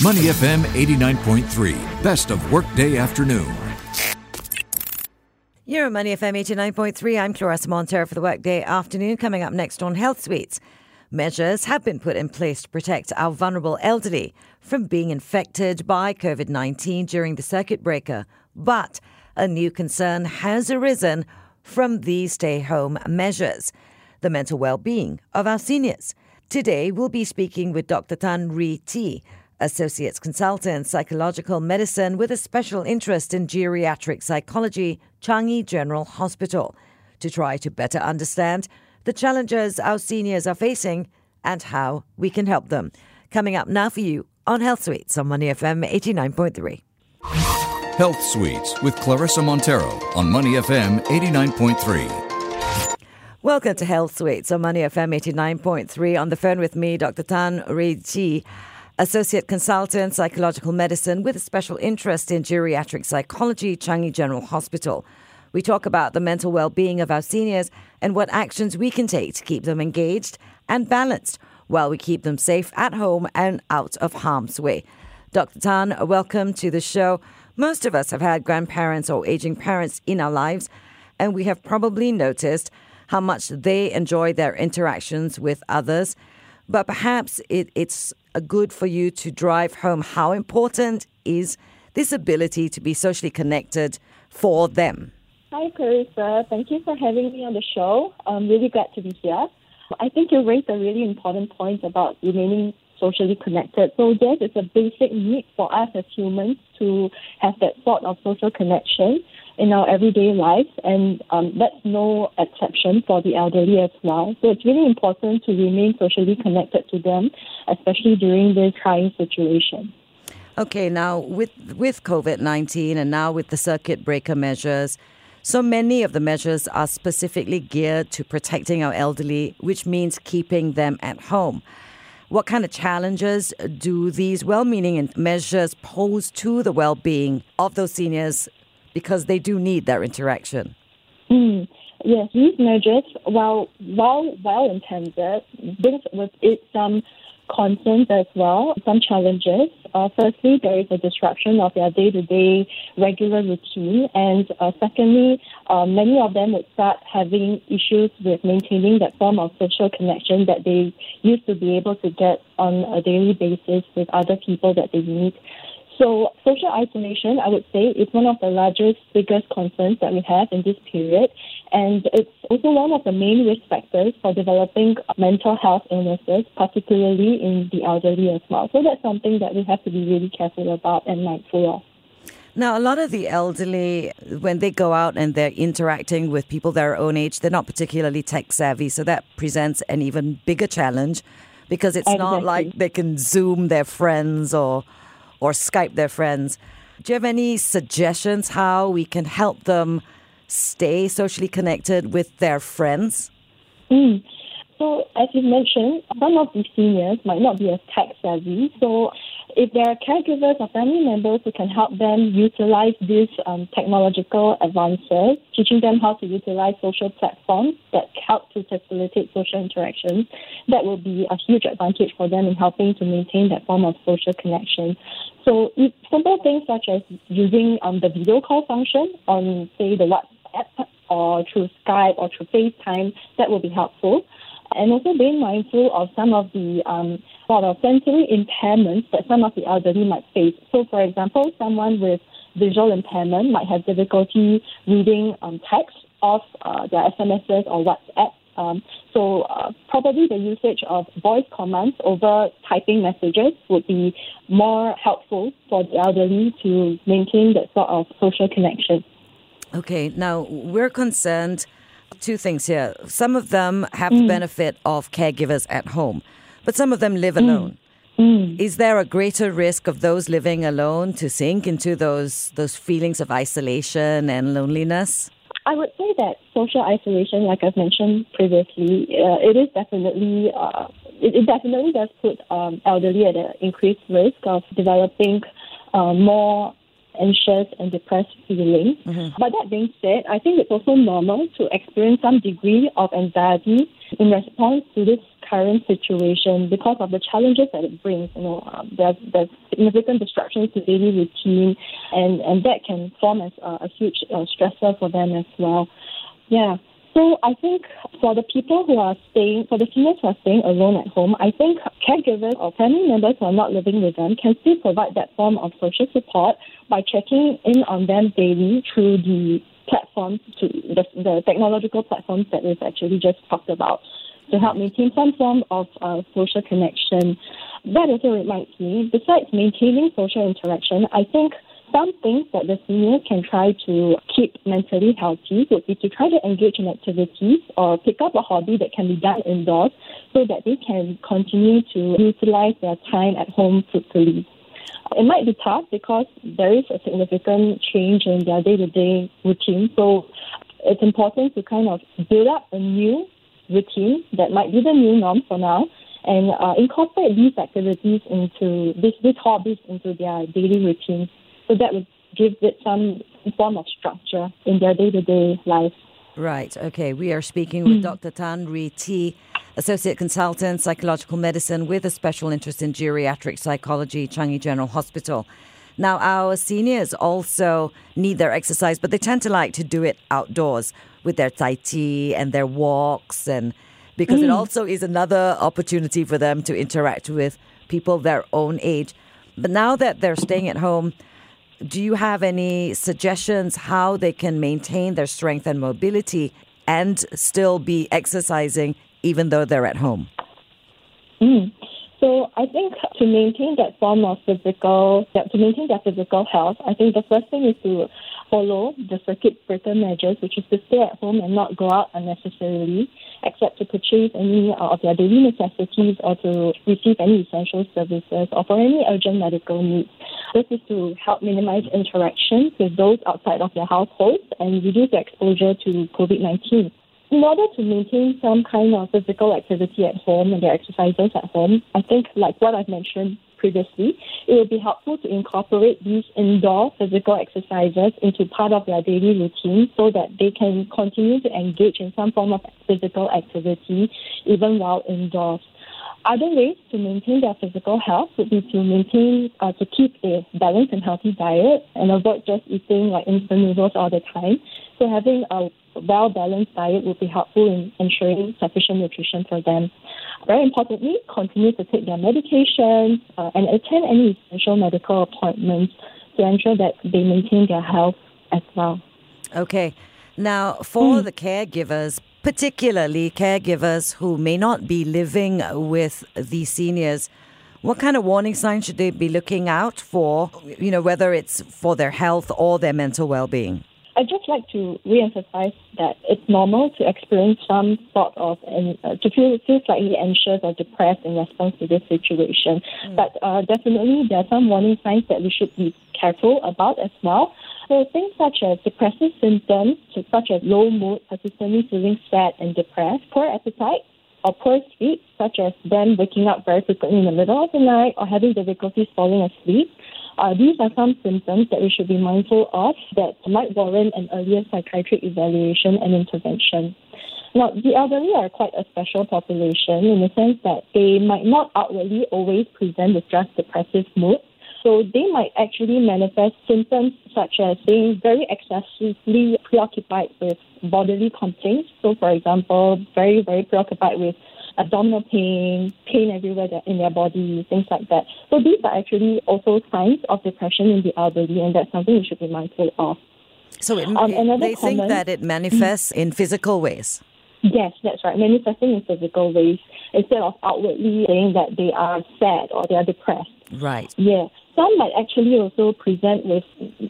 Money FM 89.3, best of workday afternoon. You're on Money FM 89.3. I'm Clarissa Monteiro for the workday afternoon. Coming up next on Health Suites. Measures have been put in place to protect our vulnerable elderly from being infected by COVID 19 during the circuit breaker. But a new concern has arisen from these stay home measures the mental well being of our seniors. Today, we'll be speaking with Dr. Tan Ri T, Associates Consultant, Psychological Medicine with a special interest in geriatric psychology, Changi General Hospital, to try to better understand the challenges our seniors are facing and how we can help them. Coming up now for you on Health Suites on Money FM 89.3. Health Suites with Clarissa Monteiro on Money FM 89.3. Welcome to Health Suites on Money FM 89.3. On the phone with me, Dr. Tan Ri Chi. Associate Consultant, Psychological Medicine with a special interest in geriatric psychology, Changi General Hospital. We talk about the mental well being of our seniors and what actions we can take to keep them engaged and balanced while we keep them safe at home and out of harm's way. Dr. Tan, welcome to the show. Most of us have had grandparents or aging parents in our lives, and we have probably noticed how much they enjoy their interactions with others. But perhaps it, it's good for you to drive home how important is this ability to be socially connected for them. Hi, Clarissa. Thank you for having me on the show. I'm really glad to be here. I think you raised a really important point about remaining socially connected. So yes, it's a basic need for us as humans to have that sort of social connection in our everyday lives, and um, that's no exception for the elderly as well. So it's really important to remain socially connected to them, especially during this trying situation. Okay, now with with COVID nineteen and now with the circuit breaker measures, so many of the measures are specifically geared to protecting our elderly, which means keeping them at home. What kind of challenges do these well-meaning measures pose to the well-being of those seniors because they do need their interaction. Mm, yes, these measures, while while well intended, brings with it some concerns as well, some challenges. Uh, firstly, there is a disruption of their day-to-day regular routine, and uh, secondly, uh, many of them would start having issues with maintaining that form of social connection that they used to be able to get on a daily basis with other people that they meet. So social isolation, I would say, is one of the largest, biggest concerns that we have in this period. And it's also one of the main risk factors for developing mental health illnesses, particularly in the elderly as well. So that's something that we have to be really careful about and mindful of. Now, a lot of the elderly, when they go out and they're interacting with people their own age, they're not particularly tech savvy. So that presents an even bigger challenge because it's exactly. not like they can Zoom their friends or or Skype their friends. Do you have any suggestions how we can help them stay socially connected with their friends? Mm. So, as you mentioned, some of these seniors might not be as tech savvy. So, if there are caregivers or family members who can help them utilize these um, technological advances, teaching them how to utilize social platforms that help to facilitate social interactions, that will be a huge advantage for them in helping to maintain that form of social connection. So simple things such as using um, the video call function on, say, the WhatsApp or through Skype or through FaceTime, that will be helpful and also being mindful of some of the um, sort of sensory impairments that some of the elderly might face. So, for example, someone with visual impairment might have difficulty reading um, text off uh, their SMSs or WhatsApp. Um, so, uh, probably the usage of voice commands over typing messages would be more helpful for the elderly to maintain that sort of social connection. Okay, now we're concerned two things here. Some of them have mm. the benefit of caregivers at home, but some of them live mm. alone. Mm. Is there a greater risk of those living alone to sink into those those feelings of isolation and loneliness? I would say that social isolation, like I've mentioned previously, uh, it is definitely uh, it, it, definitely does put um, elderly at an increased risk of developing uh, more anxious and depressed feeling. Mm-hmm. But that being said, I think it's also normal to experience some degree of anxiety in response to this current situation because of the challenges that it brings. You know, um, there's, there's significant disruptions to daily routine, and, and that can form as a, a huge uh, stressor for them as well. Yeah. So I think for the people who are staying, for the seniors who are staying alone at home, I think caregivers or family members who are not living with them can still provide that form of social support by checking in on them daily through the platforms, to the, the technological platforms that we've actually just talked about to help maintain some form of uh, social connection. That also reminds me, besides maintaining social interaction, I think some things that the seniors can try to keep mentally healthy would be to try to engage in activities or pick up a hobby that can be done indoors so that they can continue to utilize their time at home fruitfully. It might be tough because there is a significant change in their day to day routine. So it's important to kind of build up a new routine that might be the new norm for now and uh, incorporate these activities into this, these hobbies into their daily routines so that would give it some form of structure in their day to day life. Right. Okay. We are speaking with mm. Dr. Tan Ree T, Associate Consultant, Psychological Medicine with a special interest in geriatric psychology, Changi General Hospital. Now, our seniors also need their exercise, but they tend to like to do it outdoors with their tai chi and their walks, and because mm. it also is another opportunity for them to interact with people their own age. But now that they're staying at home, do you have any suggestions how they can maintain their strength and mobility and still be exercising even though they're at home? Mm. So I think to maintain that form of physical, to maintain their physical health, I think the first thing is to follow the circuit breaker measures, which is to stay at home and not go out unnecessarily, except to purchase any of their daily necessities or to receive any essential services or for any urgent medical needs. This is to help minimize interactions with those outside of their households and reduce exposure to COVID 19 in order to maintain some kind of physical activity at home and their exercises at home, I think, like what I've mentioned previously, it would be helpful to incorporate these indoor physical exercises into part of their daily routine so that they can continue to engage in some form of physical activity even while indoors. Other ways to maintain their physical health would be to maintain, uh, to keep a balanced and healthy diet and avoid just eating like instant noodles all the time. So having a well balanced diet would be helpful in ensuring sufficient nutrition for them. Very importantly, continue to take their medications uh, and attend any essential medical appointments to ensure that they maintain their health as well. Okay. Now, for mm. the caregivers, particularly caregivers who may not be living with the seniors, what kind of warning signs should they be looking out for, you know, whether it's for their health or their mental well being? I'd just like to re-emphasize that it's normal to experience some sort of and uh, to feel feel slightly anxious or depressed in response to this situation. Mm. But uh, definitely, there are some warning signs that we should be careful about as well. So things such as depressive symptoms, such as low mood, persistently feeling sad and depressed, poor appetite, or poor sleep, such as them waking up very frequently in the middle of the night or having difficulties falling asleep, uh, these are some symptoms that we should be mindful of that might warrant an earlier psychiatric evaluation and intervention. Now, the elderly are quite a special population in the sense that they might not outwardly always present with just depressive mood. So they might actually manifest symptoms such as being very excessively preoccupied with bodily complaints. So, for example, very, very preoccupied with abdominal pain, pain everywhere in their body, things like that. So these are actually also signs of depression in the elderly, and that's something we should be mindful of. So it, um, they think that it manifests in physical ways. Yes, that's right. Manifesting in physical ways instead of outwardly saying that they are sad or they are depressed. Right. Yeah. Some might actually also present with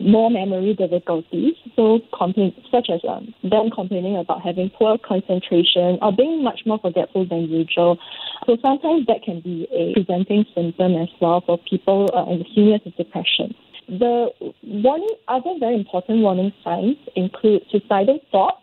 more memory difficulties, so complain, such as um, them complaining about having poor concentration or being much more forgetful than usual. So sometimes that can be a presenting symptom as well for people uh, in the seniors with depression. The warning, other very important warning signs include suicidal thoughts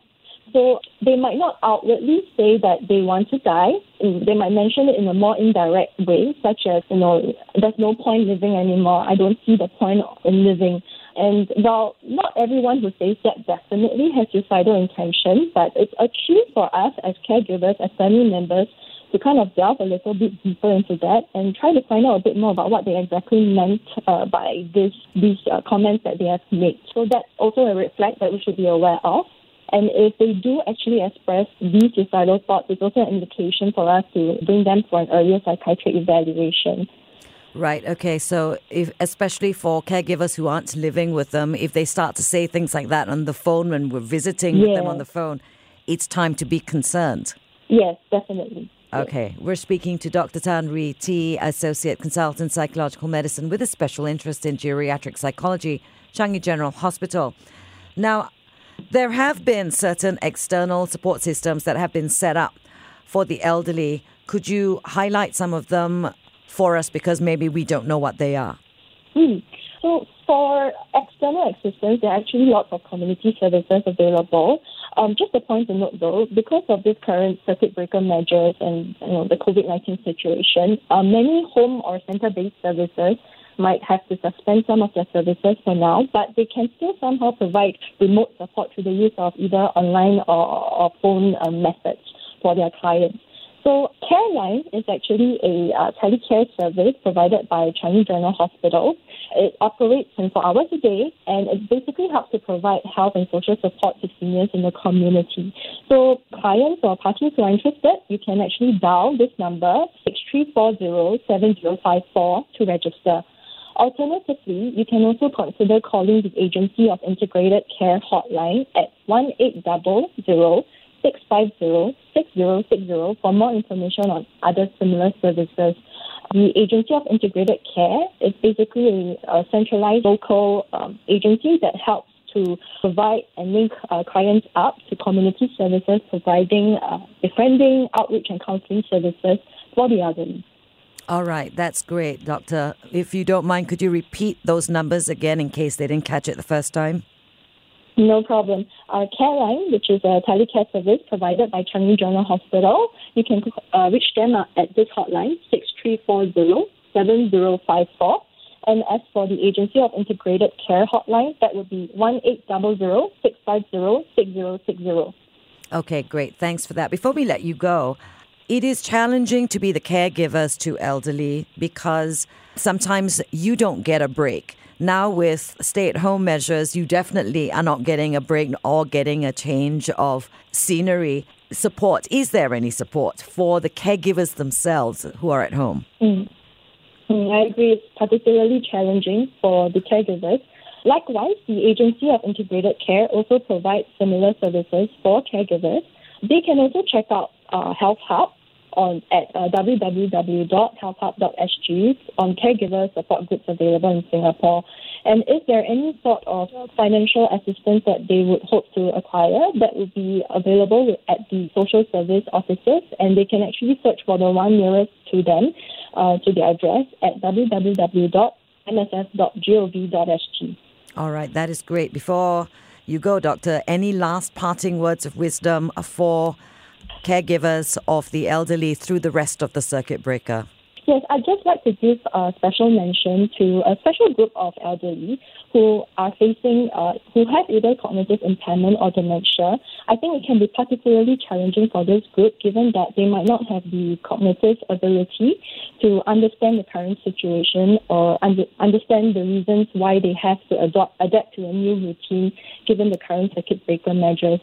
so they might not outwardly say that they want to die. They might mention it in a more indirect way, such as, you know, there's no point living anymore. I don't see the point in living. And while not everyone who says that definitely has suicidal intention, but it's a cue for us as caregivers, as family members, to kind of delve a little bit deeper into that and try to find out a bit more about what they exactly meant uh, by this, these uh, comments that they have made. So that's also a red flag that we should be aware of. And if they do actually express these suicidal thoughts, it's also an indication for us to bring them for an earlier psychiatric evaluation. Right. Okay. So, if, especially for caregivers who aren't living with them, if they start to say things like that on the phone when we're visiting with them on the phone, it's time to be concerned. Yes, definitely. Okay, we're speaking to Dr. Tan Ree T, Associate Consultant Psychological Medicine with a special interest in geriatric psychology, Changi General Hospital. Now, there have been certain external support systems that have been set up for the elderly. Could you highlight some of them for us because maybe we don't know what they are? Hmm. So, for external assistance, there are actually lots of community services available. Um, just a point to note though, because of this current circuit breaker measures and you know, the COVID 19 situation, uh, many home or center based services might have to suspend some of their services for now, but they can still somehow provide remote support through the use of either online or, or phone um, methods for their clients. So CareLine is actually a uh, telecare service provided by Changi General Hospital. It operates 24 hours a day and it basically helps to provide health and social support to seniors in the community. So clients or parties who are interested, you can actually dial this number 6340-7054 to register. Alternatively, you can also consider calling the Agency of Integrated Care hotline at 1800 650-6060 for more information on other similar services. The Agency of Integrated Care is basically a, a centralized local um, agency that helps to provide and link uh, clients up to community services, providing uh, befriending, outreach, and counseling services for the elderly. All right, that's great, Doctor. If you don't mind, could you repeat those numbers again in case they didn't catch it the first time? No problem. Our CareLine, which is a telecare service provided by Changi General Hospital, you can uh, reach them at this hotline, 6340-7054. And as for the Agency of Integrated Care hotline, that would be 1-800-650-6060. Okay, great. Thanks for that. Before we let you go, it is challenging to be the caregivers to elderly because sometimes you don't get a break. Now, with stay at home measures, you definitely are not getting a break or getting a change of scenery. Support is there any support for the caregivers themselves who are at home? Mm. Mm, I agree, it's particularly challenging for the caregivers. Likewise, the Agency of Integrated Care also provides similar services for caregivers. They can also check out uh, Health Hub on at uh, www.healthhub.sg on caregiver support groups available in Singapore. And if there any sort of financial assistance that they would hope to acquire, that would be available at the social service offices, and they can actually search for the one nearest to them uh, to the address at www.msf.gov.sg. All right, that is great. Before you go, Doctor, any last parting words of wisdom for caregivers of the elderly through the rest of the circuit breaker? Yes, I'd just like to give a special mention to a special group of elderly who are facing, uh, who have either cognitive impairment or dementia. I think it can be particularly challenging for this group given that they might not have the cognitive ability to understand the current situation or under, understand the reasons why they have to adopt, adapt to a new routine given the current circuit breaker measures.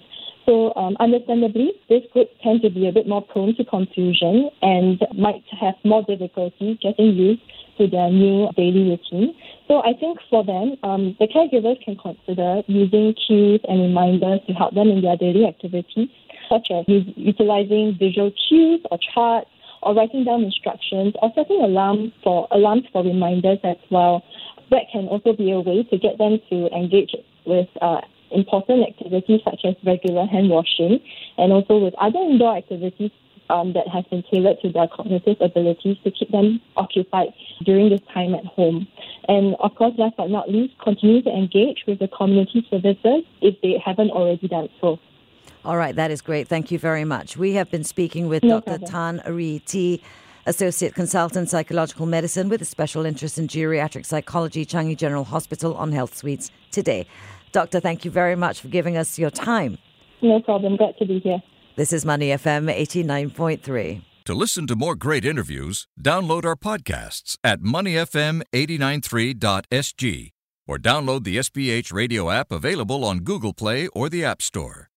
So, um, understandably, this group tend to be a bit more prone to confusion and might have more difficulty getting used to their new daily routine. So, I think for them, um, the caregivers can consider using cues and reminders to help them in their daily activities, such as utilizing visual cues or charts, or writing down instructions, or setting alarms for alarms for reminders as well. That can also be a way to get them to engage with uh, important activities such as regular hand washing and also with other indoor activities um, that have been tailored to their cognitive abilities to keep them occupied during this time at home. And of course, last but not least, continue to engage with the community services if they haven't already done so. All right, that is great. Thank you very much. We have been speaking with no Dr. Tan Ree T, Associate Consultant Psychological Medicine with a special interest in geriatric psychology, Changi General Hospital on Health Suites today. Doctor, thank you very much for giving us your time. No problem. Glad to be here. This is Money FM 89.3. To listen to more great interviews, download our podcasts at moneyfm893.sg or download the SPH radio app available on Google Play or the App Store.